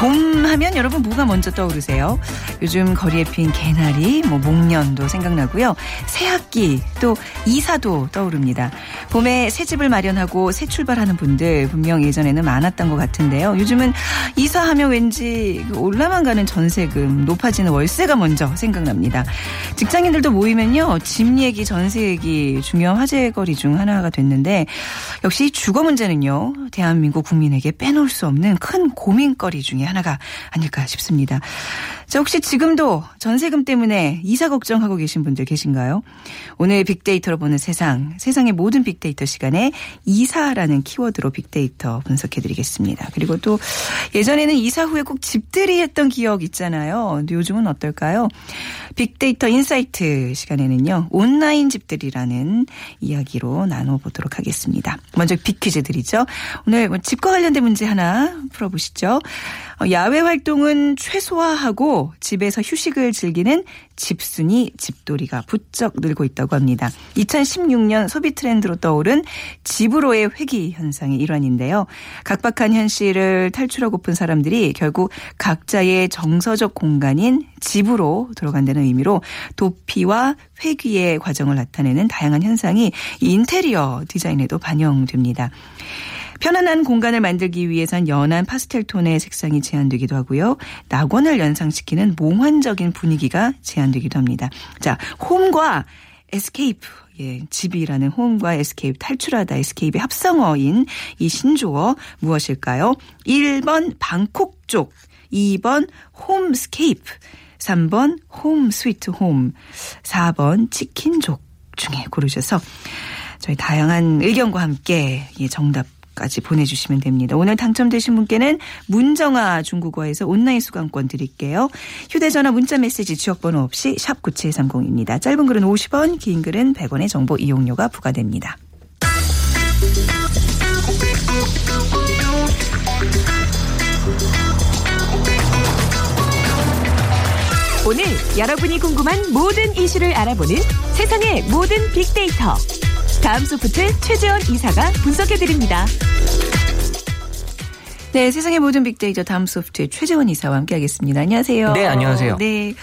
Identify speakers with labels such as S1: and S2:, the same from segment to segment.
S1: 봄 하면 여러분 뭐가 먼저 떠오르세요? 요즘 거리에 핀 개나리, 뭐 목련도 생각나고요. 새학기 또 이사도 떠오릅니다. 봄에 새 집을 마련하고 새 출발하는 분들 분명 예전에는 많았던 것 같은데요. 요즘은 이사하면 왠지 그 올라만 가는 전세금, 높아지는 월세가 먼저 생각납니다. 직장인들도 모이면요. 집 얘기, 전세 얘기 중요한 화제거리 중 하나가 됐는데 역시 주거 문제는요. 대한민국 국민에게 빼놓을 수 없는 큰 고민거리 중에 하나가 아닐까 싶습니다. 자, 혹시 지금도 전세금 때문에 이사 걱정하고 계신 분들 계신가요? 오늘 빅데이터로 보는 세상, 세상의 모든 빅데이터 시간에 이사라는 키워드로 빅데이터 분석해 드리겠습니다. 그리고 또 예전에는 이사 후에 꼭 집들이 했던 기억 있잖아요. 근데 요즘은 어떨까요? 빅데이터 insight 시간에는요. 온라인 집들이라는 이야기로 나눠보도록 하겠습니다. 먼저 빅퀴즈 드리죠. 오늘 뭐 집과 관련된 문제 하나 풀어보시죠. 어, 야외 활동은 최소화하고 집에서 휴식을 즐기는 집순이 집돌이가 부쩍 늘고 있다고 합니다. 2016년 소비 트렌드로 떠오른 집으로의 회귀 현상의 일환인데요. 각박한 현실을 탈출하고픈 사람들이 결국 각자의 정서적 공간인 집으로 들어간다는 의미로 도피와 회귀의 과정을 나타내는 다양한 현상이 이 인테리어 디자인에도 반영됩니다. 편안한 공간을 만들기 위해선 연한 파스텔 톤의 색상이 제안되기도 하고요. 낙원을 연상시키는 몽환적인 분위기가 제안되기도 합니다. 자, home과 escape. 예, 집이라는 home과 escape, 탈출하다 escape의 합성어인 이 신조어 무엇일까요? 1번 방콕족, 2번 홈스케이프, 3번 홈 스위트 홈, 4번 치킨족 중에 고르셔서 저희 다양한 의견과 함께 예, 정답 까지 보내주시면 됩니다. 오늘 당첨되신 분께는 문정아 중국어에서 온라인 수강권 드릴게요. 휴대전화 문자메시지 지역번호 없이 샵 9730입니다. 짧은 글은 50원 긴 글은 100원의 정보 이용료가 부과됩니다.
S2: 오늘 여러분이 궁금한 모든 이슈를 알아보는 세상의 모든 빅데이터. 다음 소프트 최재원 이사가 분석해드립니다.
S1: 네, 세상의 모든 빅데이터 다음 소프트의 최재원 이사와 함께하겠습니다. 안녕하세요.
S3: 네, 안녕하세요.
S1: 네.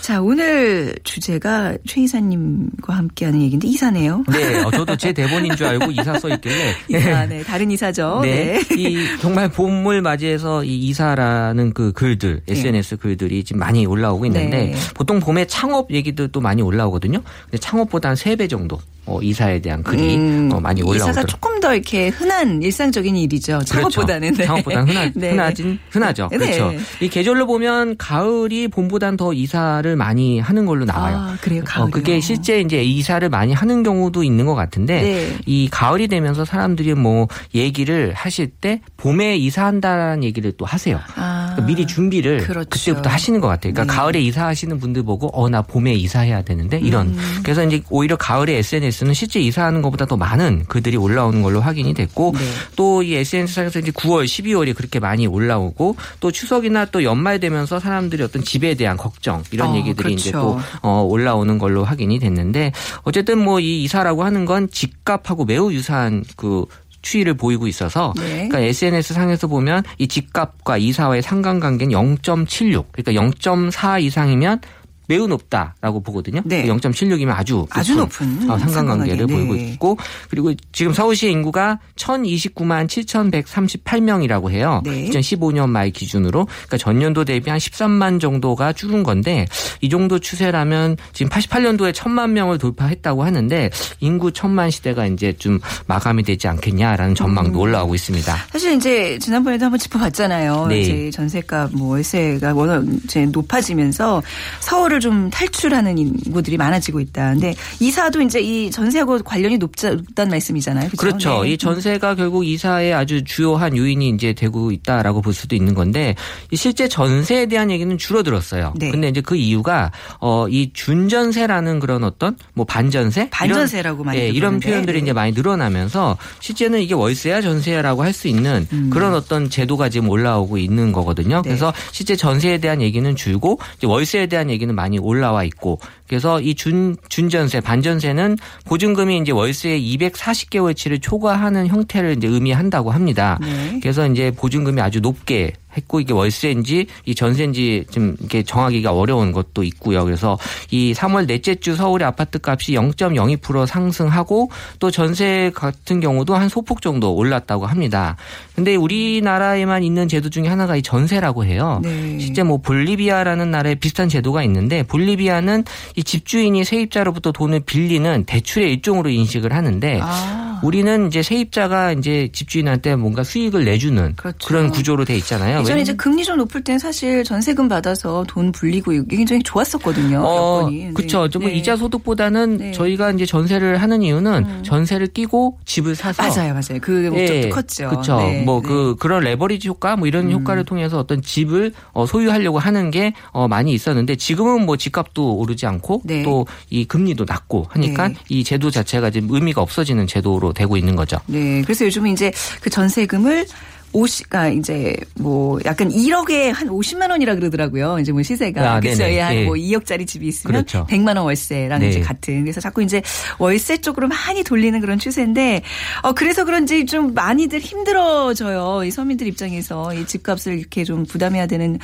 S1: 자, 오늘 주제가 최 이사님과 함께하는 얘기인데 이사네요.
S3: 네, 어, 저도 제 대본인 줄 알고 이사 써 있길래.
S1: 이사, 네, 다른 이사죠.
S3: 네. 이 정말 봄을 맞이해서 이 이사라는 그 글들, SNS 글들이 지금 많이 올라오고 있는데
S1: 네.
S3: 보통 봄에 창업 얘기들도 많이 올라오거든요. 근데 창업보다 한 3배 정도 어, 이사에 대한 글이
S1: 음,
S3: 어, 많이
S1: 이사가
S3: 올라오더라고요.
S1: 조금 더 이렇게 흔한 일상적인 일이죠. 창업보다는. 네.
S3: 창업보다는 흔하,
S1: 네.
S3: 흔하진 흔하죠.
S1: 네.
S3: 그렇죠. 이 계절로 보면 가을이 봄보단 더 이사를 많이 하는 걸로 나와요.
S1: 아, 그래요?
S3: 어,
S1: 가을이요?
S3: 그게 실제 이제 이사를 많이 하는 경우도 있는 것 같은데
S1: 네.
S3: 이 가을이 되면서 사람들이 뭐 얘기를 하실 때 봄에 이사한다라는 얘기를 또 하세요.
S1: 아,
S3: 그러니까 미리 준비를
S1: 그렇죠.
S3: 그때부터 하시는 것 같아요. 그러니까
S1: 네.
S3: 가을에 이사하시는 분들 보고 어 나 봄에 이사해야 되는데 이런.
S1: 음.
S3: 그래서 이제 오히려 가을에 SNS는 실제 이사하는 것보다 더 많은 글들이 올라오는 걸로 확인이 됐고
S1: 네.
S3: 또이 SNS상에서 이제 9월, 12월이 그렇게 많이 올라오고 또 추석이나 또 연말 되면서 사람들이 어떤 집에 대한 걱정 이런
S1: 어,
S3: 얘기들이 이제
S1: 그렇죠.
S3: 또 어, 올라오는 걸로 확인이 됐는데 어쨌든 뭐 이 이사라고 하는 건 집값하고 매우 유사한 그 추이를 보이고 있어서
S1: 네.
S3: 그러니까 SNS 상에서 보면 이 집값과 이사와의 상관관계는 0.76 그러니까 0.4 이상이면 매우 높다라고 보거든요.
S1: 네.
S3: 0.76이면 아주
S1: 아주 높은
S3: 어, 상관관계를
S1: 상관관계.
S3: 보이고
S1: 네.
S3: 있고 그리고 지금 서울시의 인구가 1,029만 7,138명이라고 해요.
S1: 네.
S3: 2015년 말 기준으로 그러니까 전년도 대비 한 13만 정도가 줄은 건데 이 정도 추세라면 지금 88년도에 1,000만 명을 돌파했다고 하는데 인구 1,000만 시대가 이제 좀 마감이 되지 않겠냐라는 전망도
S1: 음.
S3: 올라오고 있습니다.
S1: 사실 이제 지난번에도 한번 짚어봤잖아요.
S3: 네.
S1: 이제 전세값 뭐 월세가 워낙 이제 높아지면서 서울을 좀 탈출하는 인구들이 많아지고 있다. 근데 이사도 이제 이 전세하고 관련이 높다는 말씀이잖아요. 그렇죠?
S3: 그렇죠.
S1: 네.
S3: 이 전세가 결국 이사의 아주 주요한 요인이 이제 되고 있다라고 볼 수도 있는 건데 이 실제 전세에 대한 얘기는 줄어들었어요.
S1: 네.
S3: 근데 이제 그 이유가 어 이 준전세라는 그런 어떤 뭐 반전세
S1: 반전세라고 많이
S3: 예, 이런. 표현들이
S1: 네.
S3: 이제 많이 늘어나면서 실제는 이게 월세야 전세야라고 할 수 있는
S1: 음.
S3: 그런 어떤 제도가 지금 올라오고 있는 거거든요.
S1: 네.
S3: 그래서 실제 전세에 대한 얘기는 줄고 월세에 대한 얘기는 많이 올라와 있고 그래서 이 준 준전세 반전세는 보증금이 이제 월세의 240개월치를 초과하는 형태를 이제 의미한다고 합니다.
S1: 네.
S3: 그래서 이제 보증금이 아주 높게 했고 이게 월세인지 이 전세인지 좀 이렇게 정하기가 어려운 것도 있고요. 그래서 이 3월 넷째 주 서울의 아파트 값이 0.02% 상승하고 또 전세 같은 경우도 한 소폭 정도 올랐다고 합니다. 근데 우리나라에만 있는 제도 중에 하나가 이 전세라고 해요.
S1: 네.
S3: 실제 뭐 볼리비아라는 나라에 비슷한 제도가 있는데 볼리비아는 이 집주인이 세입자로부터 돈을 빌리는 대출의 일종으로 인식을 하는데
S1: 아.
S3: 우리는 이제 세입자가 이제 집주인한테 뭔가 수익을 내주는
S1: 그렇죠.
S3: 그런 구조로 돼 있잖아요.
S1: 예전에
S3: 왜냐면-
S1: 이제 금리 좀 높을 땐 사실 전세금 받아서 돈 불리고 이게 굉장히 좋았었거든요.
S3: 어.
S1: 네.
S3: 그렇죠. 좀
S1: 네.
S3: 이자 소득보다는
S1: 네. 음.
S3: 저희가 이제 전세를 하는 이유는 전세를 끼고 집을 사서
S1: 맞아요, 맞아요. 그 목적도 컸죠.
S3: 그렇죠.
S1: 네,
S3: 뭐
S1: 네. 음.
S3: 그 그런 레버리지 효과 뭐 이런 효과를 통해서 어떤 집을 어, 소유하려고 하는 게 어, 많이 있었는데 지금은 뭐 집값도 오르지 않고
S1: 네.
S3: 또이 금리도 낮고 하니까
S1: 네.
S3: 이 제도 자체가 지금 의미가 없어지는 제도로 되고 있는 거죠.
S1: 네. 그래서 요즘은 이제 그 전세금을 50가 이제 뭐 약간 1억에 한 50만 원이라 그러더라고요. 이제 뭐 시세가
S3: 아,
S1: 그래서
S3: 네네.
S1: 한뭐
S3: 예.
S1: 2억짜리 집이 있으면
S3: 그렇죠.
S1: 100만 원 월세랑
S3: 네.
S1: 이제 같은. 그래서 자꾸 이제 월세 쪽으로 많이 돌리는 그런 추세인데 어 그래서 그런지 좀 많이들 힘들어져요. 이 서민들 입장에서 이 집값을 이렇게 좀 부담해야 되는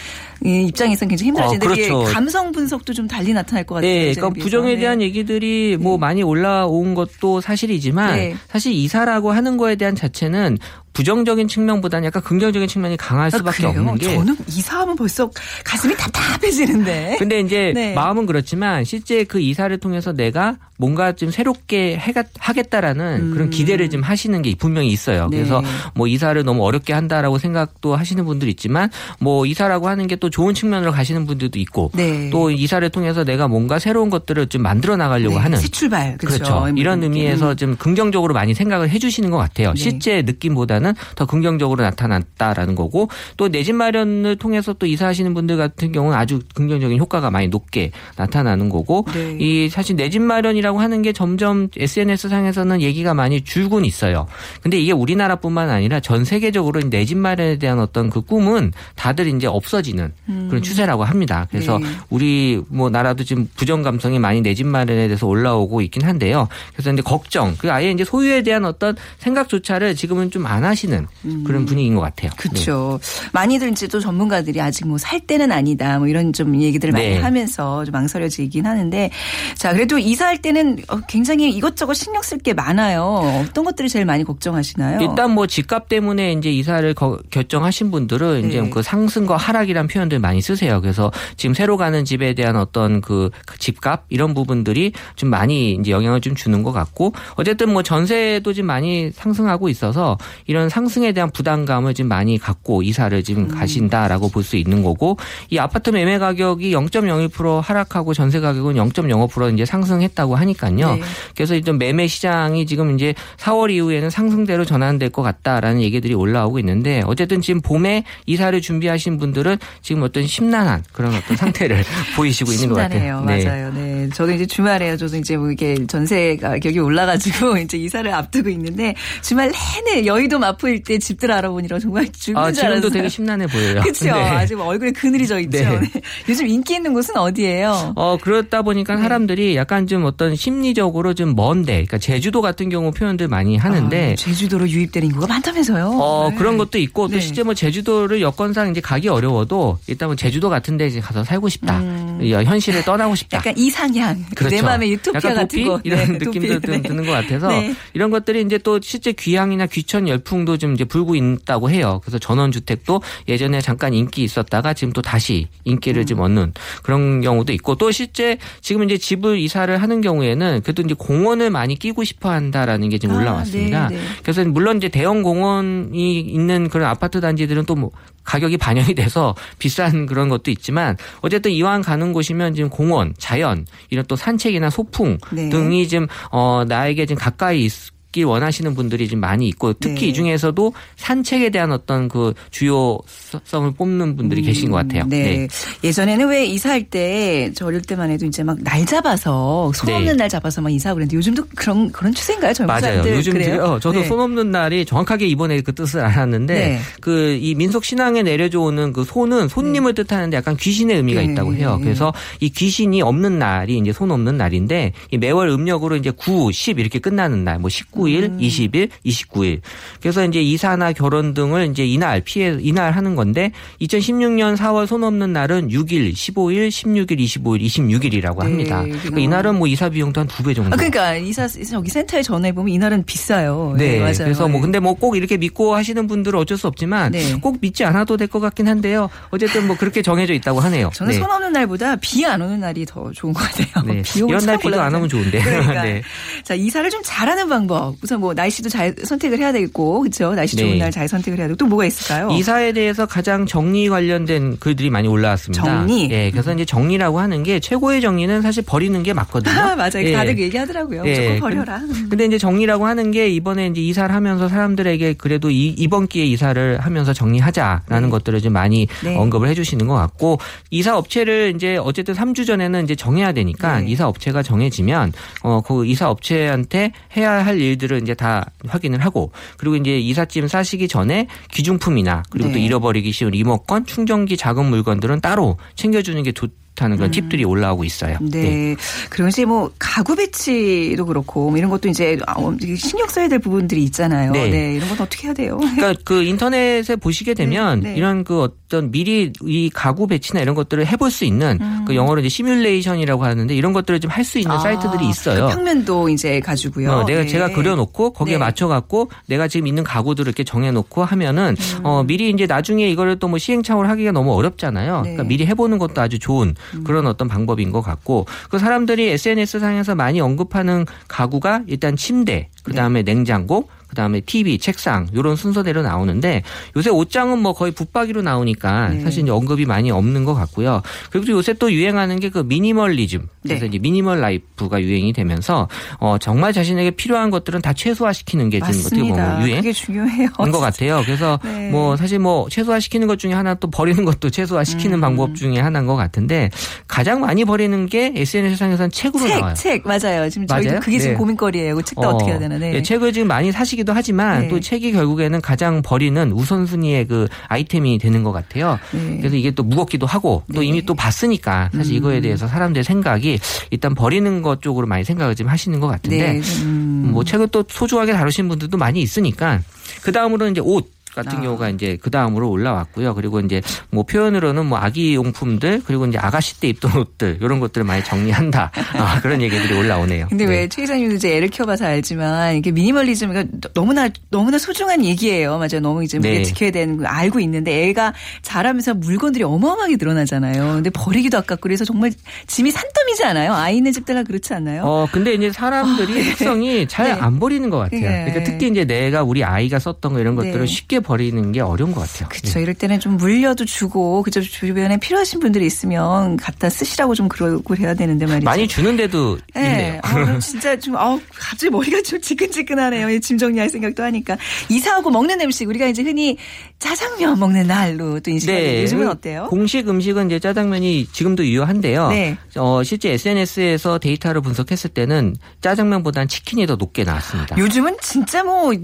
S1: 이 입장에서는 굉장히 힘들어지는데
S3: 어, 그렇죠.
S1: 감성 분석도 좀 달리 나타날 것 같아요.
S3: 네, 그러니까. 부정에
S1: 네.
S3: 대한 얘기들이 뭐 많이 올라온 것도 사실이지만
S1: 네.
S3: 사실 이사라고 하는 거에 대한 자체는 부정적인 측면보다는 약간 긍정적인 측면이 강할
S1: 아,
S3: 수밖에
S1: 그래요?
S3: 없는 게
S1: 저는 이사하면 벌써 가슴이 답답해지는데.
S3: 근데 이제
S1: 네.
S3: 마음은 그렇지만 실제 그 이사를 통해서 내가 뭔가 좀 새롭게 해가, 하겠다라는 그런 기대를 좀 하시는 게 분명히 있어요.
S1: 음. 네.
S3: 그래서 뭐 이사를 너무 어렵게 한다라고 생각도 하시는 분들 있지만 뭐 이사라고 하는 게 또 좋은 측면으로 가시는 분들도 있고
S1: 네.
S3: 또 이사를 통해서 내가 뭔가 새로운 것들을 좀 만들어 나가려고
S1: 네,
S3: 하는
S1: 새 출발. 그렇죠.
S3: 그렇죠. 이런 의미에서 좀 긍정적으로 많이 생각을 해주시는 것 같아요.
S1: 네.
S3: 실제 느낌보다는 더 긍정적으로 나타났다라는 거고 또 내 집 마련을 통해서 또 이사하시는 분들 같은 경우는 아주 긍정적인 효과가 많이 높게 나타나는 거고
S1: 네.
S3: 이 사실 내 집 마련이라고 하는 게 점점 SNS 상에서는 얘기가 많이 줄곤 있어요. 근데 이게 우리나라뿐만 아니라 전 세계적으로 내 집 마련에 대한 어떤 그 꿈은 다들 이제 없어지는 그런 추세라고 합니다. 그래서
S1: 음. 네.
S3: 우리 뭐 나라도 지금 부정 감성이 많이 내 집 마련에 대해서 올라오고 있긴 한데요. 그래서 이제 걱정, 그 아예 이제 소유에 대한 어떤 생각조차를 지금은 좀안 하시는 그런 분위기인 것 같아요. 네.
S1: 그렇죠. 많이들 이제 또 전문가들이 아직 뭐 살 때는 아니다 뭐 이런 좀 얘기들을 많이
S3: 네.
S1: 하면서 좀 망설여지긴 하는데 자 그래도 이사할 때는 어, 굉장히 이것저것 신경 쓸 게 많아요. 어떤 것들을 제일 많이 걱정하시나요?
S3: 일단 뭐 집값 때문에 이제 이사를 거- 결정하신 분들은 이제
S1: 네.
S3: 그 상승과 하락이란 표현들 많이 쓰세요. 그래서 지금 새로 가는 집에 대한 어떤 그 집값 이런 부분들이 좀 많이 이제 영향을 좀 주는 것 같고 어쨌든 뭐 전세도 지금 많이 상승하고 있어서 이런 상승에 대한 부담감을 지금 많이 갖고 이사를 지금
S1: 음.
S3: 가신다라고 볼 수 있는 거고 이 아파트 매매 가격이 0.01% 하락하고 전세 가격은 0.05% 이제 상승했다고 하니까요.
S1: 네.
S3: 그래서 이제 매매 시장이 지금 이제 4월 이후에는 상승대로 전환될 것 같다라는 얘기들이 올라오고 있는데 어쨌든 지금 봄에 이사를 준비하신 분들은 지금 어떤 심란한 그런 어떤 상태를 보이시고 있는 것 같아요.
S1: 심란해요. 맞아요. 네. 네. 저도 이제 주말에 저도 이제 뭐 이게 전세가 여기 올라가지고 이제 이사를 앞두고 있는데 주말 내내 여의도 마포일 때 집들 알아보니까 정말 죽는
S3: 아,
S1: 줄 알았어요.
S3: 지금도 되게 심란해 보여요.
S1: 그렇죠.
S3: 네.
S1: 아직 뭐 얼굴에 그늘이 져 있죠.
S3: 네.
S1: 네. 요즘 인기 있는 곳은 어디예요?
S3: 어, 그렇다 보니까
S1: 네.
S3: 사람들이 약간 좀 어떤 심리적으로 좀 먼데, 그러니까 제주도 같은 경우 표현들 많이 하는데,
S1: 아, 제주도로 유입된 인구가 많다면서요?
S3: 어,
S1: 네.
S3: 그런 것도 있고, 또
S1: 네.
S3: 실제 뭐 제주도를 여건상 이제 가기 어려워도, 일단 뭐 제주도 같은 데 이제 가서 살고 싶다. 야, 현실을 떠나고 싶다.
S1: 음. 약간 이상향.
S3: 그렇죠.
S1: 내 마음의 유토피아 같은? 거.
S3: 이런
S1: 네,
S3: 느낌도
S1: 도피.
S3: 드는 것 같아서
S1: 네.
S3: 이런 것들이 이제 또 실제 귀향이나 귀천 열풍 도 좀 이제 불고 있다고 해요. 그래서 전원주택도 예전에 잠깐 인기 있었다가 지금 또 다시 인기를
S1: 음.
S3: 좀 얻는 그런 경우도 있고 또 실제 지금 이제 집을 이사를 하는 경우에는 그래도 이제 공원을 많이 끼고 싶어 한다라는 게 지금
S1: 아,
S3: 올라왔습니다.
S1: 네, 네.
S3: 그래서 물론 이제 대형 공원이 있는 그런 아파트 단지들은 또 뭐 가격이 반영이 돼서 비싼 그런 것도 있지만 어쨌든 이왕 가는 곳이면 지금 공원, 자연 이런 또 산책이나 소풍
S1: 네.
S3: 등이 좀 어, 나에게 좀 가까이 있 길 원하시는 분들이 좀 많이 있고 특히
S1: 네.
S3: 이 중에서도 산책에 대한 어떤 그 주요성을 뽑는 분들이 계신 것 같아요.
S1: 네. 예전에는 왜 이사할 때, 저 어릴 때만 해도 이제 막 날 잡아서, 손
S3: 네.
S1: 없는 날 잡아서 막 이사하고 그랬는데 요즘도 그런, 그런 추세인가요? 젊은
S3: 맞아요.
S1: 사람들?
S3: 요즘도요.
S1: 그래요?
S3: 저도
S1: 네.
S3: 손 없는 날이 정확하게 이번에 그 뜻을 알았는데
S1: 네.
S3: 그이 민속 신앙에 내려져 오는 그 손은 손님을 뜻하는데 약간 귀신의 의미가
S1: 네.
S3: 있다고 해요. 그래서 이 귀신이 없는 날이 이제 손 없는 날인데 이 매월 음력으로 이제 9, 10 이렇게 끝나는 날, 뭐 19 일,
S1: 음.
S3: 20일, 29일. 그래서 이제 이사나 결혼 등을 이제 이날 피해 이날 하는 건데 2016년 4월 손 없는 날은 6일, 15일, 16일, 25일, 26일이라고 합니다.
S1: 네,
S3: 그러니까 이날은 뭐 이사 비용도 한 두 배 정도.
S1: 아, 그러니까 이사, 저기 센터에 전화해보면 이날은 비싸요.
S3: 네,
S1: 맞아요.
S3: 그래서 뭐
S1: 네.
S3: 근데 뭐 꼭 이렇게 믿고 하시는 분들은 어쩔 수 없지만
S1: 네.
S3: 꼭 믿지 않아도 될 것 같긴 한데요. 어쨌든 뭐 그렇게 정해져 있다고 하네요.
S1: 저는
S3: 네.
S1: 손 없는 날보다 비 안 오는 날이 더 좋은 것 같아요.
S3: 네.
S1: 비 오면
S3: 이런
S1: 날참
S3: 비도 안 오면 좋은데.
S1: 그러니까.
S3: 네.
S1: 자, 이사를 좀 잘하는 방법. 우선 뭐 날씨도 잘 선택을 해야 되겠고, 그렇죠? 날씨 좋은
S3: 네.
S1: 날잘 선택을 해야 되고 또 뭐가 있을까요?
S3: 이사에 대해서 가장 정리 관련된 글들이 많이 올라왔습니다.
S1: 정리?
S3: 예, 그래서 이제 정리라고 하는 게 최고의 정리는 사실 버리는 게 맞거든요.
S1: 아, 맞아요.
S3: 예.
S1: 다들 그 얘기하더라고요.
S3: 예.
S1: 무조건 버려라.
S3: 근데 이제 정리라고 하는 게 이번에 이제 이사를 하면서 사람들에게 그래도 이, 이번 기회에 이사를 하면서 정리하자라는 것들을 좀 많이
S1: 네.
S3: 언급을 해주시는 것 같고 이사 업체를 이제 어쨌든 3주 전에는 이제 정해야 되니까
S1: 네.
S3: 이사 업체가 정해지면 어그 이사 업체한테 해야 할 일 들을 이제 다 확인을 하고 그리고 이제 이삿짐 싸시기 전에 귀중품이나 그리고 또
S1: 네.
S3: 잃어버리기 쉬운 리모컨, 충전기 작은 물건들은 따로 챙겨주는 게 좋 다는 그런 팁들이 올라오고 있어요.
S1: 음. 네. 그리고 이제 뭐 가구 배치도 그렇고 뭐 이런 것도 이제 아, 어, 신경 써야 될 부분들이 있잖아요.
S3: 네.
S1: 네. 이런 건 어떻게 해야 돼요?
S3: 그러니까 그 인터넷에 보시게 되면
S1: 네, 네.
S3: 이런 그 어떤 미리 이 가구 배치나 이런 것들을 해볼 수 있는 그 영어로 이제 시뮬레이션이라고 하는데 이런 것들을 좀 할 수 있는
S1: 음. 아,
S3: 사이트들이 있어요.
S1: 그 평면도 이제 가지고요.
S3: 어, 내가
S1: 네.
S3: 제가 그려놓고 거기에
S1: 네.
S3: 맞춰 갖고 내가 지금 있는 가구들을 이렇게 정해놓고 하면은
S1: 음.
S3: 어, 미리 이제 나중에 이거를 또 뭐 시행착오를 하기가 너무 어렵잖아요.
S1: 네. 음.
S3: 그러니까 미리 해보는 것도 아주 좋은 그런 어떤 방법인 것 같고 그 사람들이 SNS 상에서 많이 언급하는 가구가 일단 침대, 그 다음에 냉장고. 그다음에 TV, 책상 이런 순서대로 나오는데 요새 옷장은 뭐 거의 붙박이로 나오니까
S1: 네.
S3: 사실 언급이 많이 없는 것 같고요. 그리고 또 요새 또 유행하는 게 그 미니멀리즘. 그래서
S1: 네.
S3: 이제 minimal life가 유행이 되면서 어 정말 자신에게 필요한 것들은 다 최소화시키는 게 지금 어떻게
S1: 맞습니다.
S3: 보면 유행.
S1: 그게 중요해요.
S3: 인것 같아요. 그래서
S1: 네.
S3: 뭐 사실 뭐 최소화시키는 것 중에 하나 또 버리는 것도 최소화시키는
S1: 음.
S3: 방법 중에 하나인 것 같은데 가장 많이 버리는 게 SNS상에서는 책으로
S1: 책,
S3: 나와요.
S1: 책 맞아요. 지금 저희도
S3: 맞아요?
S1: 그게 지금
S3: 네.
S1: 고민거리예요. 그 책도 어, 떻게 해야 되나? 네.
S3: 예, 책을 지금 많이 사시 기도 하지만
S1: 네.
S3: 또 책이 결국에는 가장 버리는 우선순위의 그 아이템이 되는 것 같아요.
S1: 네.
S3: 그래서 이게 또 무겁기도 하고 또
S1: 네.
S3: 이미 또 봤으니까 사실 이거에 대해서 사람들의 생각이 일단 버리는 것 쪽으로 많이 생각을 좀 하시는 것 같은데
S1: 네. 음.
S3: 뭐 책을 또 소중하게 다루신 분들도 많이 있으니까 그 다음으로는 이제 옷 같은
S1: 아.
S3: 경우가 이제 그 다음으로 올라왔고요. 그리고 이제 뭐 표현으로는 뭐 아기 용품들 그리고 이제 아가씨 때 입던 옷들 이런 것들을 많이 정리한다 아, 그런 얘기들이 올라오네요.
S1: 근데
S3: 네.
S1: 왜최 기자님도 이제 애를 키워봐서 알지만 이게 미니멀리즘 이 너무나 너무나 소중한 얘기예요. 맞아요. 너무 이제
S3: 네.
S1: 지켜야 되는 거 알고 있는데 애가 자라면서 물건들이 어마어마하게 늘어나잖아요. 근데 버리기도 아깝고 그래서 정말 짐이 산더미지 않아요? 아이 있는 집들은 그렇지 않나요?
S3: 어 근데 이제 사람들이 특성이 잘
S1: 네.
S3: 안 버리는 것 같아요.
S1: 네.
S3: 그러니까 특히 이제 내가 우리 아이가 썼던 거 이런 것들을
S1: 네.
S3: 쉽게 버리는 게 어려운 것 같아요.
S1: 그렇죠. 이럴 때는 좀 물려도 주고 그저 주변에 필요하신 분들이 있으면 갖다 쓰시라고 좀 그러고 해야 되는데 말이죠.
S3: 많이 주는데도
S1: 네.
S3: 있네요.
S1: 아, 진짜 좀, 아우, 갑자기 머리가 좀 지끈지끈하네요. 이짐 정리할 생각도 하니까. 이사하고 먹는 음식, 우리가 이제 흔히 짜장면 먹는 날로 또 인식하는데
S3: 네.
S1: 요즘은 어때요?
S3: 공식 음식은 이제 짜장면이 지금도 유효한데요.
S1: 네.
S3: 어, 실제 SNS에서 데이터를 분석했을 때는 짜장면보다는 치킨이 더 높게 나왔습니다.
S1: 요즘은 진짜 뭐,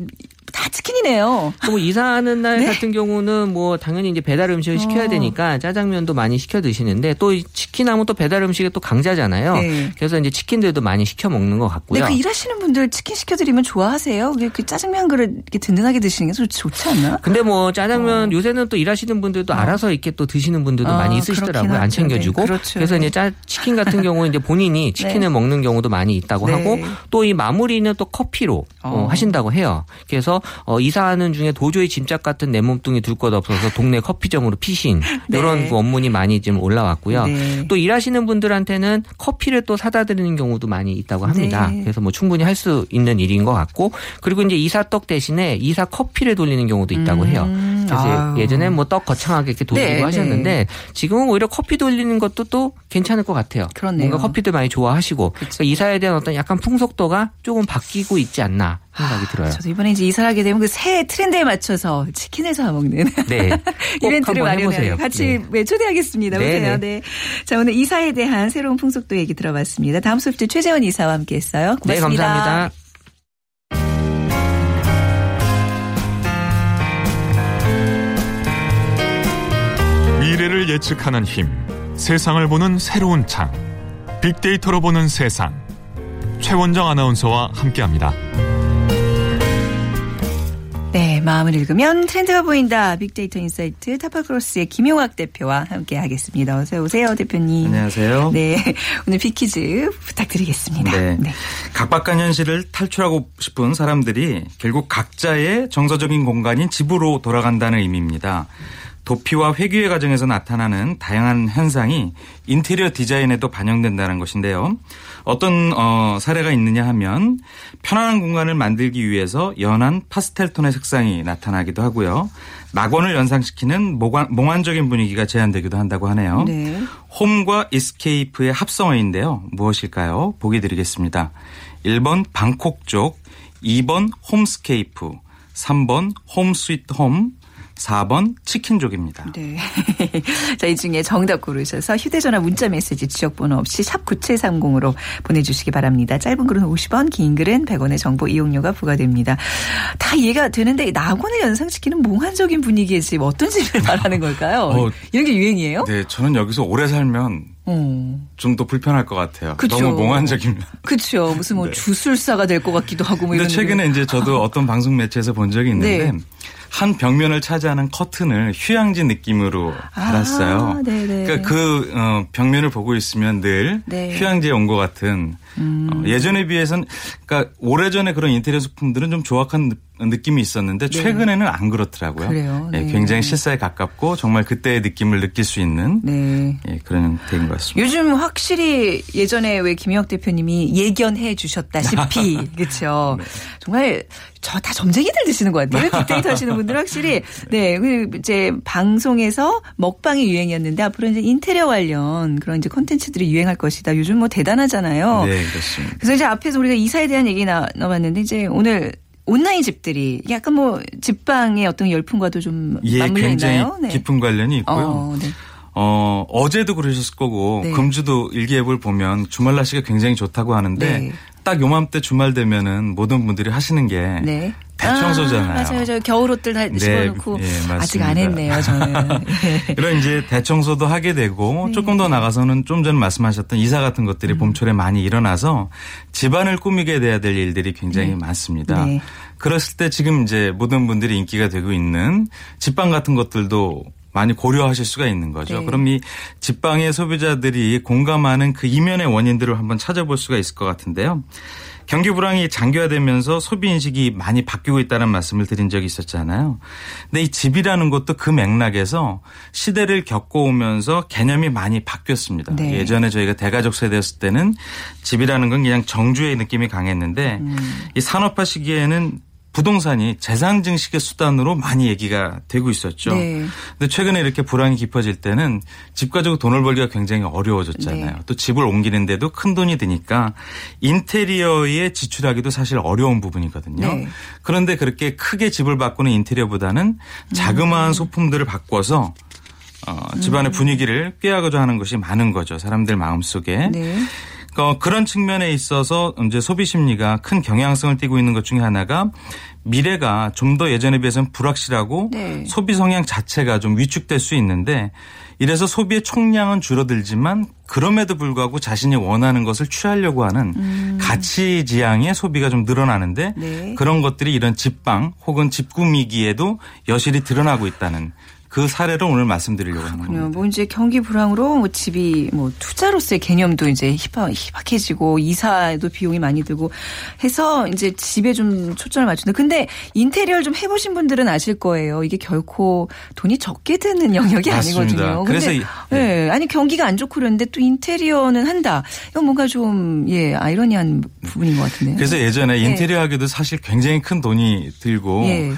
S1: 다 치킨이네요.
S3: 뭐 이사하는 날
S1: 네.
S3: 같은 경우는 뭐 당연히 이제 배달 음식을 시켜야
S1: 어.
S3: 되니까 짜장면도 많이 시켜 드시는데 또이 치킨하면 또 배달 음식에 또 강자잖아요.
S1: 네.
S3: 그래서 이제 치킨들도 많이 시켜 먹는 것 같고요.
S1: 그 일하시는 분들 치킨 시켜 드리면 좋아하세요? 그게 그 짜장면 한 그릇 이렇게 든든하게 드시는 게좀 좋지 않나?
S3: 근데 뭐 짜장면 요새는 또 일하시는 분들도 알아서 이렇게 또 드시는 분들도
S1: 어,
S3: 많이 있으시더라고요. 안. 챙겨주고.
S1: 네, 그렇죠.
S3: 래서 이제 짜 치킨 같은 경우는 이제 본인이 치킨을
S1: 네.
S3: 먹는 경우도 많이 있다고
S1: 네.
S3: 하고 또 이 마무리는 또 커피로 어,
S1: 어.
S3: 하신다고 해요. 그래서 어, 이사하는 중에 도저히 짐짝 같은 내 몸뚱이 둘것 없어서 동네 커피점으로 피신
S1: 네.
S3: 이런 그 원문이 많이 좀 올라왔고요.
S1: 네.
S3: 또 일하시는 분들한테는 커피를 또 사다 드리는 경우도 많이 있다고 합니다.
S1: 네.
S3: 그래서 뭐 충분히 할 수 있는 일인 것 같고 그리고 이제 이사떡 대신에 이사 커피를 돌리는 경우도 있다고 해요.
S1: 음,
S3: 그래서
S1: 아유.
S3: 예전에 뭐 떡 거창하게 이렇게 돌리고
S1: 네,
S3: 하셨는데 지금은 오히려 커피 돌리는 것도 또 괜찮을 것 같아요.
S1: 그렇네요.
S3: 뭔가 커피들 많이 좋아하시고 그러니까 이사에 대한 어떤 약간 풍속도가 조금 바뀌고 있지 않나 생각이 들어요.
S1: 저도 이번에 이제 이사를 하게 되면 그 새 트렌드에 맞춰서 치킨을 사 먹는
S3: 네. 꼭
S1: 이벤트를
S3: 한번
S1: 마련해요. 같이
S3: 네.
S1: 네, 초대하겠습니다.
S3: 네,
S1: 오세요.
S3: 네.
S1: 네. 자, 오늘 이사에 대한 새로운 풍속도 얘기 들어봤습니다. 다음 소프트 최재원 이사와 함께 했어요.
S3: 네,
S1: 고맙습니다.
S3: 감사합니다.
S4: 미래를 예측하는 힘, 세상을 보는 새로운 창, 빅데이터로 보는 세상. 최원정 아나운서와 함께합니다.
S1: 네, 마음을 읽으면 트렌드가 보인다. 빅데이터 insight 타파크로스의 김용학 대표와 함께 하겠습니다. 어서 오세요, 대표님.
S5: 안녕하세요.
S1: 네, 오늘 빅퀴즈 부탁드리겠습니다.
S5: 네. 각박한 현실을 탈출하고 싶은 사람들이 결국 각자의 정서적인 공간인 집으로 돌아간다는 의미입니다. 도피와 회귀의 과정에서 나타나는 다양한 현상이 인테리어 디자인에도 반영된다는 것인데요. 어떤 어, 사례가 있느냐 하면 편안한 공간을 만들기 위해서 연한 파스텔 톤의 색상이 나타나기도 하고요. 낙원을 연상시키는 몽환, 몽환적인 분위기가 제안되기도 한다고 하네요.
S1: 네.
S5: home과 escape의 합성어인데요. 무엇일까요? 보기 드리겠습니다. 1번 방콕족, 2번 homescape, 3번 home sweet home, 4번 치킨족입니다.
S1: 네. 자, 이 중에 정답 고르셔서 휴대전화 문자 메시지 지역번호 없이 샵 9730으로 보내주시기 바랍니다. 짧은 글은 50원, 긴 글은 100원의 정보 이용료가 부과됩니다. 다 이해가 되는데 낙원을 연상시키는 몽환적인 분위기의 집 어떤 집을 말하는 걸까요?
S5: 어,
S1: 이런 게 유행이에요?
S5: 네, 저는 여기서 오래 살면
S1: 어.
S5: 좀더 불편할 것 같아요.
S1: 그쵸.
S5: 너무 몽환적이면.
S1: 그렇죠. 무슨 뭐 주술사가 될 것 같기도 하고 뭐
S5: 근데
S1: 이런.
S5: 최근에 이제 저도 어떤 방송 매체에서 본 적이 있는데
S1: 네.
S5: 한 벽면을 차지하는 커튼을 휴양지 느낌으로 달았어요.
S1: 아.
S5: 그러니까 그 어, 벽면을 보고 있으면 늘
S1: 네. 음.
S5: 휴양지에 온 것 같은 어, 예전에 비해서는 그러니까 오래전에 그런 인테리어 소품들은 좀 조악한 느- 느낌이 있었는데 최근에는 안 그렇더라고요.
S1: 네. 그래요?
S5: 예,
S1: 네.
S5: 굉장히 실사에 가깝고 정말 그때의 느낌을 느낄 수 있는
S1: 네.
S5: 예, 그런 댁인 것 같습니다.
S1: 요즘 확실히 예전에 왜 김영학 대표님이 예견해 주셨다시피 그렇죠. 정말 저 다 점쟁이들 드시는 것 같아요. 빅데이터 하시는 분들 확실히 네, 그 이제 방송에서 먹방이 유행이었는데 앞으로 이제 인테리어 관련 그런 이제 콘텐츠들이 유행할 것이다. 요즘 뭐 대단하잖아요.
S5: 네, 그렇습니다.
S1: 그래서 이제 앞에서 우리가 이사에 대한 얘기 나, 나왔는데 이제 오늘 온라인 집들이 약간 뭐 집방의 어떤 열풍과도 좀
S5: 예,
S1: 맞물려
S5: 굉장히
S1: 있나요? 네.
S5: 깊은 관련이 있고요.
S1: 어, 네.
S5: 어, 어제도 그러셨을 거고
S1: 네.
S5: 금주도 일기예보를 보면 주말 날씨가 굉장히 좋다고 하는데
S1: 네.
S5: 딱 요맘때 주말 되면은 모든 분들이 하시는 게
S1: 네.
S5: 대청소잖아요.
S1: 아, 맞아요. 저 겨울 옷들 다
S5: 네,
S1: 집어넣고
S5: 예.
S1: 아직 안 했네요. 저는. 예.
S5: 이런 이제 대청소도 하게
S1: 네.
S5: 되고 조금 더 나가서는 좀전 말씀하셨던 이사 같은 것들이
S1: 음.
S5: 봄철에 많이 일어나서 집안을 꾸미게 돼야 될 일들이 굉장히 많습니다.
S1: 네.
S5: 그랬을 때 지금 이제 모든 분들이 인기가 되고 있는 집방 같은 것들도 많이 고려하실 수가 있는 거죠.
S1: 네.
S5: 그럼 이 집방의 소비자들이 공감하는 그 이면의 원인들을 한번 찾아볼 수가 있을 것 같은데요. 경기 불황이 장기화되면서 소비 인식이 많이 바뀌고 있다는 말씀을 드린 적이 있었잖아요. 근데 이 집이라는 것도 그 맥락에서 시대를 겪어오면서 개념이 많이 바뀌었습니다.
S1: 네.
S5: 예전에 저희가 대가족 세대였을 때는 집이라는 건 그냥 정주의 느낌이 강했는데
S1: 음.
S5: 이 산업화 시기에는 부동산이 재산 증식의 수단으로 많이 얘기가 되고 있었죠.
S1: 네.
S5: 근데 최근에 이렇게 불황이 깊어질 때는 집 가지고 돈을 벌기가 굉장히 어려워졌잖아요.
S1: 네.
S5: 또 집을 옮기는데도 큰 돈이 드니까 인테리어에 지출하기도 사실 어려운 부분이거든요.
S1: 네.
S5: 그런데 그렇게 크게 집을 바꾸는 인테리어보다는 자그마한
S1: 음.
S5: 소품들을 바꿔서 어, 집안의 분위기를 꾀하고자 하는 것이 많은 거죠. 사람들 마음속에.
S1: 네.
S5: 어, 그런 측면에 있어서 이제 소비 심리가 큰 경향성을 띠고 있는 것 중에 하나가 미래가 좀 더 예전에 비해서는 불확실하고
S1: 네.
S5: 소비 성향 자체가 좀 위축될 수 있는데 이래서 소비의 총량은 줄어들지만 그럼에도 불구하고 자신이 원하는 것을 취하려고 하는 가치 지향의 소비가 좀 늘어나는데
S1: 음. 네.
S5: 그런 것들이 이런 집방 혹은 집 꾸미기에도 여실히 드러나고 있다는 그 사례를 오늘 말씀드리려고 하는. 겁니다.
S1: 뭐 이제 경기 불황으로 뭐 집이 뭐 투자로서의 개념도 이제 희박, 희박해지고 이사도 비용이 많이 들고 해서 이제 집에 좀 초점을 맞춘다. 근데 인테리어를 좀 해보신 분들은 아실 거예요. 이게 결코 돈이 적게 드는 영역이
S5: 맞습니다.
S1: 아니거든요.
S5: 그래서
S1: 예, 아니 경기가 안 좋고 그러는데 또 인테리어는 한다. 이건 뭔가 좀 예, 아이러니한 부분인 것 같은데요.
S5: 그래서 예전에 인테리어 하기도 사실 굉장히 큰 돈이 들고
S1: 예.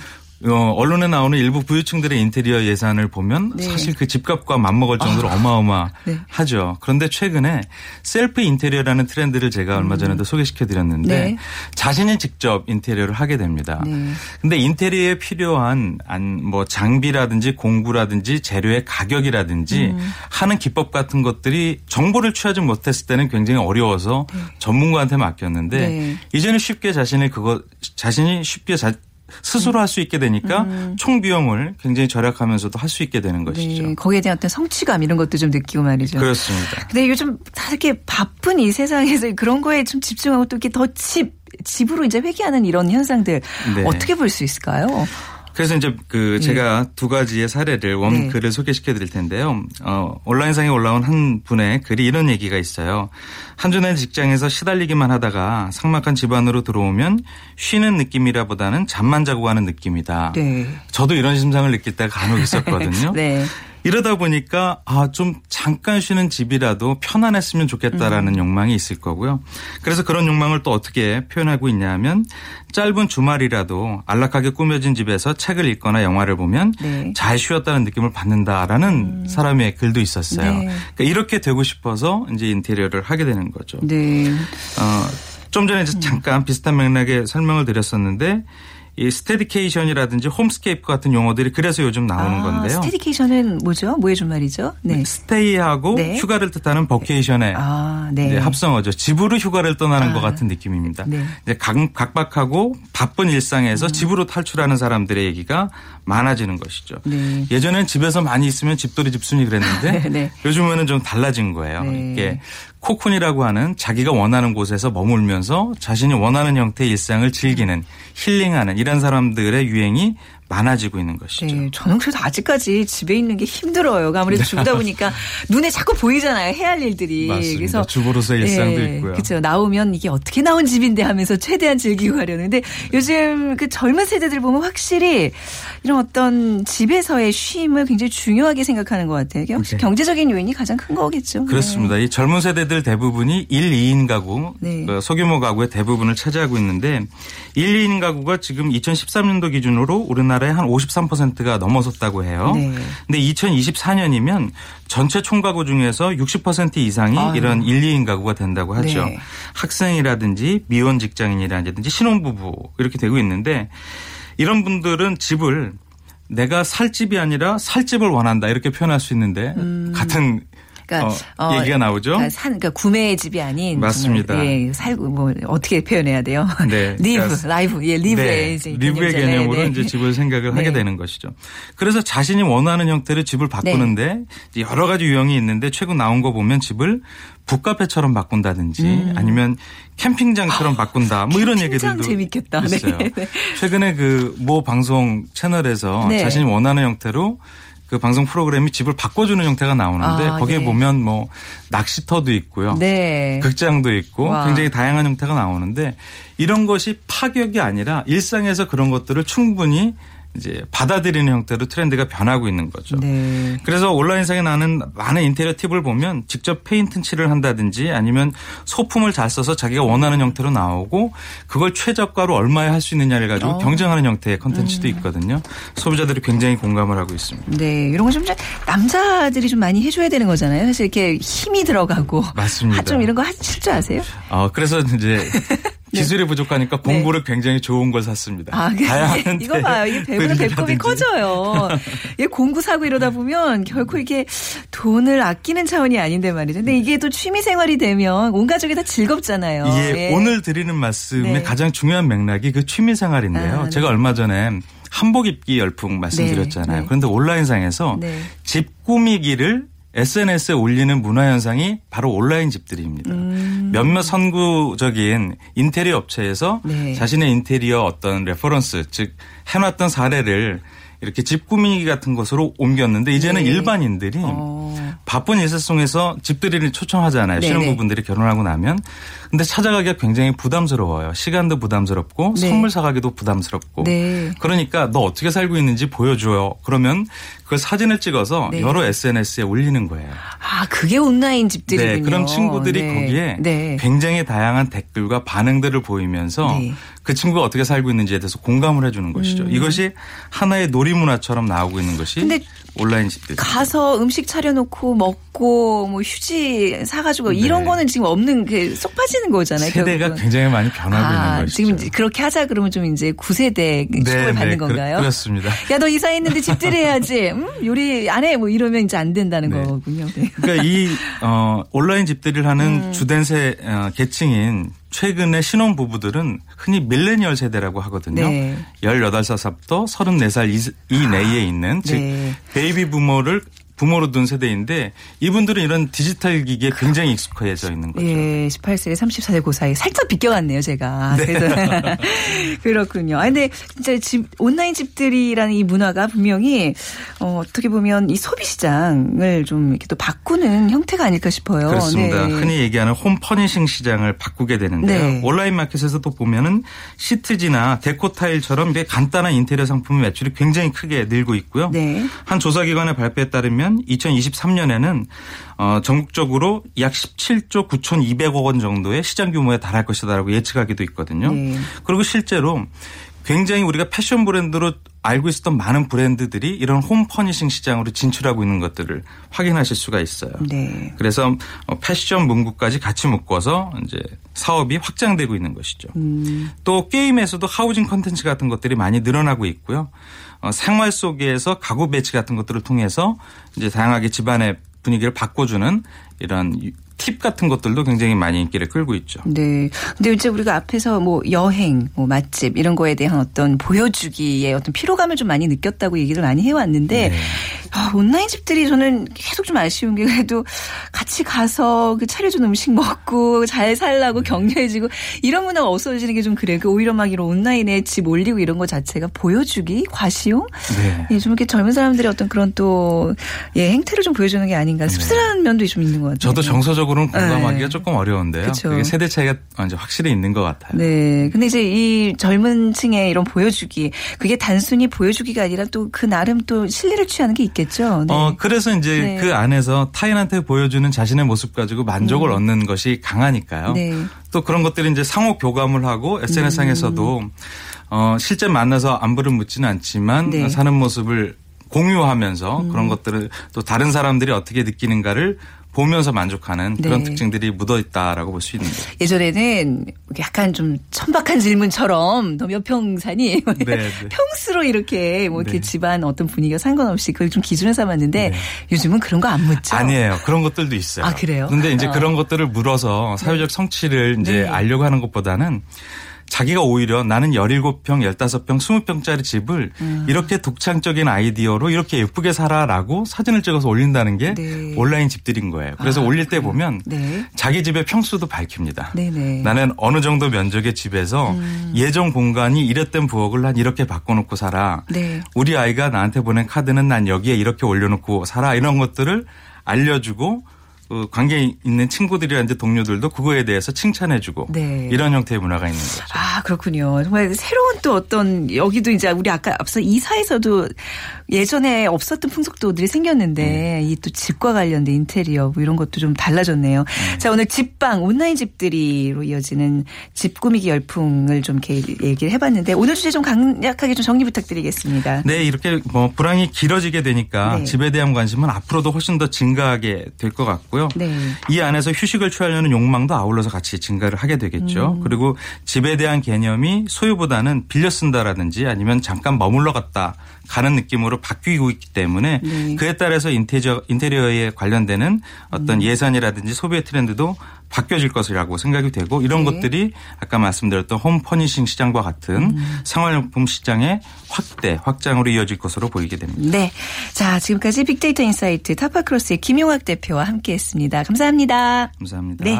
S5: 어, 언론에 나오는 일부 부유층들의 인테리어 예산을 보면
S1: 네.
S5: 사실 그 집값과 맞먹을 정도로 어마어마하죠.
S1: 네.
S5: 그런데 최근에 셀프 인테리어라는 트렌드를 제가 얼마 전에도 소개시켜 드렸는데
S1: 네.
S5: 자신이 직접 인테리어를 하게 됩니다.
S1: 네.
S5: 근데 인테리어에 필요한 안, 뭐 장비라든지 공구라든지 재료의 가격이라든지
S1: 음.
S5: 하는 기법 같은 것들이 정보를 취하지 못했을 때는 굉장히 어려워서 전문가한테 맡겼는데
S1: 네.
S5: 이제는 쉽게 자신이 그거 자신이 쉽게 자, 스스로 할 수 있게 되니까 총 비용을 굉장히 절약하면서도 할 수 있게 되는 것이죠.
S1: 음. 네, 거기에 대한 어떤 성취감 이런 것도 좀 느끼고 말이죠.
S5: 그렇습니다.
S1: 근데 요즘 다 이렇게 바쁜 이 세상에서 그런 거에 좀 집중하고 또 이렇게 더 집, 집으로 이제 회귀하는 이런 현상들
S5: 네.
S1: 어떻게 볼 수 있을까요?
S5: 그래서 이제 그 제가 두 가지의 사례를 원
S1: 네.
S5: 글을 소개시켜 드릴 텐데요. 어, 온라인상에 올라온 한 분의 글이 이런 얘기가 있어요. 한 주는 직장에서 시달리기만 하다가 삭막한 집안으로 들어오면 쉬는 느낌이라보다는 잠만 자고 가는 느낌이다.
S1: 네.
S5: 저도 이런 심상을 느낄 때가 간혹 있었거든요.
S1: 네.
S5: 이러다 보니까 아 좀 잠깐 쉬는 집이라도 편안했으면 좋겠다라는
S1: 음.
S5: 욕망이 있을 거고요. 그래서 그런 욕망을 또 어떻게 표현하고 있냐면 짧은 주말이라도 안락하게 꾸며진 집에서 책을 읽거나 영화를 보면
S1: 네. 음.
S5: 잘 쉬었다는 느낌을 받는다라는 사람의 글도 있었어요.
S1: 네.
S5: 그러니까 이렇게 되고 싶어서 이제 인테리어를 하게 되는 거죠.
S1: 네.
S5: 어, 좀 전에 이제 잠깐 비슷한 맥락의 설명을 드렸었는데 이 staycation이라든지 homescape 같은 용어들이 그래서 요즘 나오는
S1: 아,
S5: 건데요.
S1: staycation은 뭐죠? 뭐의 준말이죠? 네.
S5: stay하고
S1: 네.
S5: 휴가를 뜻하는 vacation의
S1: 아, 네.
S5: 합성어죠. 집으로 휴가를 떠나는
S1: 아.
S5: 것 같은 느낌입니다.
S1: 네.
S5: 이제 각, 각박하고 바쁜 일상에서 집으로 탈출하는 사람들의 얘기가 많아지는 것이죠.
S1: 네.
S5: 예전엔 집에서 많이 있으면 집돌이 집순이 그랬는데
S1: 네, 네.
S5: 요즘에는 좀 달라진 거예요.
S1: 네.
S5: 이게 코쿤이라고 하는 자기가 원하는 곳에서 머물면서 자신이 원하는 형태의 일상을 즐기는 힐링하는 이런 사람들의 유행이 많아지고 있는 것이죠.
S1: 네, 저는 그래도 아직까지 집에 있는 게 힘들어요. 아무래도 주부다 보니까 눈에 자꾸 보이잖아요. 해야 할 일들이.
S5: 맞습니다.
S1: 그래서
S5: 주부로서의 일상도 있고요.
S1: 그렇죠. 나오면 이게 어떻게 나온 집인데 하면서 최대한 즐기고 가려는데 요즘 그 젊은 세대들 보면 확실히 이런 어떤 집에서의 쉼을 굉장히 중요하게 생각하는 것 같아요. 역시
S5: 네.
S1: 경제적인 요인이 가장 큰 거겠죠.
S5: 그렇습니다. 이 젊은 세대들 대부분이 1, 2인 가구,
S1: 네.
S5: 그 소규모 가구의 대부분을 차지하고 있는데 1, 2인 가구가 지금 2013년도 기준으로 우리나라 에한 53%가 넘어섰다고 해요.
S1: 네.
S5: 근데 2024년이면 전체 총가구 중에서 60% 이상이
S1: 아유.
S5: 이런 1, 2인 가구가 된다고 하죠.
S1: 네.
S5: 학생이라든지 미혼 직장인이라든지 신혼부부 이렇게 되고 있는데 이런 분들은 집을 내가 살 집이 아니라 살 집을 원한다 이렇게 표현할 수 있는데 같은
S1: 그러니까
S5: 어,
S1: 어,
S5: 얘기가 나오죠.
S1: 그러니까 산, 그러니까 구매의 집이 아닌
S5: 맞습니다.
S1: 정말, 예, 살고 뭐 어떻게 표현해야 돼요?
S5: 네.
S1: 리브,
S5: 그러니까
S1: 라이브, 예, live의
S5: 네,
S1: 이제
S5: live의. 개념으로
S1: 네.
S5: 이제 집을 생각을 하게
S1: 네.
S5: 되는 것이죠. 그래서 자신이 원하는 형태의 집을 바꾸는데 이제 여러 가지 유형이 있는데 최근 나온 거 보면 집을 북카페처럼 바꾼다든지 아니면 캠핑장처럼 바꾼다 뭐 이런
S1: 음.
S5: 얘기들도
S1: 재밌겠다. 네.
S5: 있어요.
S1: 네.
S5: 최근에 그 모 방송 채널에서
S1: 네.
S5: 자신이 원하는 형태로 그 방송 프로그램이 집을 바꿔주는 형태가 나오는데
S1: 아,
S5: 거기에
S1: 네.
S5: 보면 뭐 낚시터도 있고요.
S1: 네.
S5: 극장도 있고
S1: 와.
S5: 굉장히 다양한 형태가 나오는데 이런 것이 파격이 아니라 일상에서 그런 것들을 충분히 이제 받아들이는 형태로 트렌드가 변하고 있는 거죠.
S1: 네.
S5: 그래서 온라인상에 나는 많은 인테리어 팁을 보면 직접 페인트 칠을 한다든지 아니면 소품을 잘 써서 자기가 원하는 형태로 나오고 그걸 최저가로 얼마에 할 수 있느냐를 가지고
S1: 어.
S5: 경쟁하는 형태의 컨텐츠도 있거든요. 소비자들이 굉장히 공감을 하고 있습니다.
S1: 네, 이런 거 좀 남자들이 좀 많이 해줘야 되는 거잖아요. 사실 이렇게 힘이 들어가고.
S5: 맞습니다.
S1: 아, 좀 이런 거 하실 줄 아세요?
S5: 어, 그래서 이제 기술이 부족하니까 공부를 굉장히 좋은 걸 샀습니다.
S1: 네. 아, 그
S5: 다양한
S1: 이거 봐요. 이게 배우는 배꼽이. 커져요. 이게 공부 사고 이러다 보면 결코 이게 돈을 아끼는 차원이 아닌데 말이죠. 근데 이게 또 취미 생활이 되면 온 가족이 다 즐겁잖아요.
S5: 예, 오늘 드리는 말씀의
S1: 네.
S5: 가장 중요한 맥락이 그 취미 생활인데요.
S1: 아, 네.
S5: 제가 얼마 전에 한복 입기 열풍 말씀드렸잖아요.
S1: 네, 네.
S5: 그런데 온라인상에서
S1: 네.
S5: 집 꾸미기를 SNS에 올리는 문화 현상이 바로 온라인 집들이입니다.
S1: 음.
S5: 몇몇 선구적인 인테리어 업체에서
S1: 네.
S5: 자신의 인테리어 어떤 reference 즉 해놨던 사례를 이렇게 집 꾸미기 같은 것으로 옮겼는데 이제는
S1: 네.
S5: 일반인들이
S1: 어.
S5: 바쁜 일상 속에서 집들이를 초청하잖아요.
S1: 네네.
S5: 신혼부부들이 결혼하고 나면. 근데 찾아가기가 굉장히 부담스러워요. 시간도 부담스럽고
S1: 네.
S5: 선물 사가기도 부담스럽고.
S1: 네.
S5: 그러니까 너 어떻게 살고 있는지 보여줘요. 그러면 그걸 사진을 찍어서
S1: 네.
S5: 여러 SNS에 올리는 거예요.
S1: 아, 그게 온라인 집들이군요.
S5: 네, 그런 친구들이
S1: 네.
S5: 거기에
S1: 네.
S5: 굉장히 다양한 댓글과 반응들을 보이면서
S1: 네.
S5: 그 친구가 어떻게 살고 있는지에 대해서 공감을 해주는 것이죠. 이것이 하나의 놀이문화처럼 나오고 있는 것이
S1: 음.
S5: 온라인 집들.
S1: 가서 음식 차려놓고 먹고 뭐 휴지 사가지고 이런
S5: 네.
S1: 거는 지금 없는 게 쏙 빠지는 거잖아요.
S5: 세대가
S1: 결국은.
S5: 굉장히 많이 변하고 있는
S1: 아,
S5: 것이죠.
S1: 지금 이제 그렇게 하자 그러면 좀 이제 9세대 축을 받는
S5: 그-
S1: 건가요?
S5: 그렇 습니다.
S1: 야, 너 이사했는데 집들이 해야지. 음? 요리 안 해. 뭐 이러면 이제 안 된다는
S5: 네.
S1: 거군요. 네.
S5: 그러니까 이 어, 온라인 집들이를
S1: 음.
S5: 하는 주된 세 어, 계층인 최근의 신혼 부부들은 흔히 밀레니얼 세대라고 하거든요.
S1: 네.
S5: 18살부터 34살 이, 이 내에 있는 즉
S1: 네.
S5: 베이비 부머를 부모로 둔 세대인데 이분들은 이런 디지털 기기에 굉장히 익숙해져 있는 거죠.
S1: 예, 18세, 34세 그 사이 살짝 비껴갔네요, 제가. 그래도 그렇군요. 아, 근데 진짜 집, 온라인 집들이라는 이 문화가 분명히 어, 어떻게 보면 이 소비 시장을 좀 이렇게 또 바꾸는 형태가 아닐까 싶어요.
S5: 그렇습니다.
S1: 네.
S5: 흔히 얘기하는 홈 퍼니싱 시장을 바꾸게 되는데요.
S1: 네.
S5: 온라인 마켓에서도 보면은 시트지나 데코 타일처럼 간단한 인테리어 상품 매출이 굉장히 크게 늘고 있고요.
S1: 네.
S5: 한 조사 기관의 발표에 따르면 2023년에는 어, 전국적으로 약 17조 9,200억 원 정도의 시장 규모에 달할 것이다라고 예측하기도 있거든요.
S1: 네.
S5: 그리고 실제로 굉장히 우리가 패션 브랜드로 알고 있었던 많은 브랜드들이 이런 home furnishing 시장으로 진출하고 있는 것들을 확인하실 수가 있어요.
S1: 네.
S5: 그래서 어, 패션 문구까지 같이 묶어서 이제 사업이 확장되고 있는 것이죠.
S1: 음.
S5: 또 게임에서도 하우징 컨텐츠 같은 것들이 많이 늘어나고 있고요. 어, 생활 속에서 가구 배치 같은 것들을 통해서 이제 다양하게 집안의 분위기를 바꿔주는 이런 유- 팁 같은 것들도 굉장히 많이 인기를 끌고 있죠.
S1: 네. 근데 이제 우리가 앞에서 뭐 여행, 뭐 맛집 이런 거에 대한 어떤 보여주기의 어떤 피로감을 좀 많이 느꼈다고 얘기를 많이 해왔는데
S5: 네.
S1: 아, 온라인 집들이 저는 계속 좀 아쉬운 게 그래도 같이 가서 그 차려준 음식 먹고 잘
S5: 네.
S1: 살라고 격려해주고 이런 문화가 없어지는 게 좀 그래요. 그 오히려 막 이런 온라인에 집 올리고 이런 거 자체가 보여주기, 과시용?
S5: 네.
S1: 예, 좀 이렇게 젊은 사람들의 어떤 그런 또, 예, 행태를 좀 보여주는 게 아닌가. 씁쓸한 면도 좀 있는 것 같아요.
S5: 저도 정서적으로는 공감하기가
S1: 네.
S5: 조금 어려운데요.
S1: 그쵸.
S5: 그게 세대 차이가 확실히 있는 것 같아요.
S1: 네. 근데 이제 이 젊은 층의 이런 보여주기, 그게 단순히 보여주기가 아니라 또 그 나름 또 실리를 취하는 게 있겠죠. 네.
S5: 어, 그래서 이제
S1: 네.
S5: 그 안에서 타인한테 보여주는 자신의 모습 가지고 만족을 얻는 것이 강하니까요.
S1: 음. 네.
S5: 또 그런 것들이 이제 상호 교감을 하고 SNS상에서도 어, 실제 만나서 안부를 묻지는 않지만
S1: 네. 음.
S5: 사는 모습을 공유하면서 그런 것들을 또 다른 사람들이 어떻게 느끼는가를 보면서 만족하는 그런
S1: 네.
S5: 특징들이 묻어 있다라고 볼 수 있는 거죠.
S1: 예전에는 약간 좀 천박한 질문처럼 너 몇 평사니?
S5: 네, 네.
S1: 평수로 이렇게 뭐 이렇게
S5: 네.
S1: 집안 어떤 분위기가 상관없이 그걸 좀 기준을 삼았는데 요즘은 그런 거 안 묻죠.
S5: 아니에요. 그런 것들도 있어요.
S1: 아, 그래요?
S5: 근데 이제
S1: 어.
S5: 그런 것들을 물어서 사회적 성취를 이제
S1: 네.
S5: 알려고 하는 것보다는 자기가 오히려 나는 17평, 15평, 20평짜리 집을
S1: 음.
S5: 이렇게 독창적인 아이디어로 이렇게 예쁘게 살아라고 사진을 찍어서 올린다는 게
S1: 네.
S5: 온라인 집들인 거예요. 그래서
S1: 아,
S5: 올릴 때 보면
S1: 네.
S5: 자기 집의 평수도 밝힙니다.
S1: 네네. 음.
S5: 나는 어느 정도 면적의 집에서 예전 공간이 이랬던 부엌을 난 이렇게 바꿔놓고 살아.
S1: 네.
S5: 우리 아이가 나한테 보낸 카드는 난 여기에 이렇게 올려놓고 살아. 이런 것들을 알려주고 그 관계 있는 친구들이라든지 동료들도 그거에 대해서 칭찬해주고
S1: 네.
S5: 이런 형태의 문화가 있는 거죠.
S1: 아, 그렇군요. 정말 새로운 또 어떤, 여기도 이제 우리 아까 앞서 이사에서도 예전에 없었던 풍속도들이 생겼는데 이또 집과 관련된 인테리어 뭐 이런 것도 좀 달라졌네요. 자, 오늘 집방, 온라인 집들이로 이어지는 집 꾸미기 열풍을 좀 이렇게 얘기를 해봤는데 오늘 주제 좀 강력하게 좀 정리 부탁드리겠습니다.
S5: 네, 이렇게 뭐 불황이 길어지게 되니까
S1: 네.
S5: 집에 대한 관심은 앞으로도 훨씬 더 증가하게 될 것 같고 요.
S1: 네.
S5: 이 안에서 휴식을 취하려는 욕망도 아울러서 같이 증가를 하게 되겠죠.
S1: 음.
S5: 그리고 집에 대한 개념이 소유보다는 빌려 쓴다라든지 아니면 잠깐 머물러 갔다 가는 느낌으로 바뀌고 있기 때문에
S1: 네.
S5: 그에 따라서 인테리어, 인테리어에 관련되는
S1: 음.
S5: 어떤 예산이라든지 소비의 트렌드도 바뀌어질 것이라고 생각이 되고 이런
S1: 네.
S5: 것들이 아까 말씀드렸던 home furnishing 시장과 같은
S1: 음.
S5: 생활용품 시장의 확대, 확장으로 이어질 것으로 보이게 됩니다.
S1: 네. 자, 지금까지 빅데이터 insight 타파크로스의 김용학 대표와 함께 했습니다. 감사합니다.
S5: 감사합니다.
S1: 네.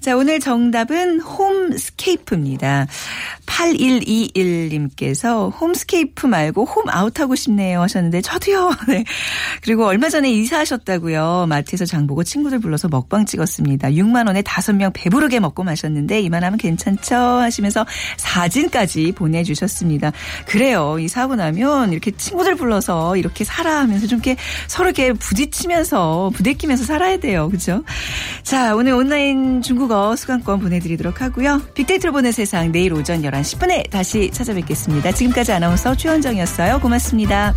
S1: 자, 오늘 정답은 homescape입니다. 8121님께서 homescape 말고 home out 하고 싶네요 하셨는데 저도요. 네. 그리고 얼마 전에 이사하셨다고요. 마트에서 장 보고 친구들 불러서 먹방 찍었습니다. 6만 원에 5명 배부르게 먹고 마셨는데 이만하면 괜찮죠 하시면서 사진까지 보내주셨습니다. 그래요. 이사하고 나면 이렇게 친구들 불러서 이렇게 살아 하면서 좀 이렇게 서로 이렇게 부딪히면서 부대끼면서 살아야 돼요. 그죠? 자, 오늘 온라인 중국어 수강권 보내드리도록 하고요. 빅데이터로 보는 세상 내일 오전 11시 10분에 다시 찾아뵙겠습니다. 지금까지 아나운서 최원정이었어요. 고맙습니다.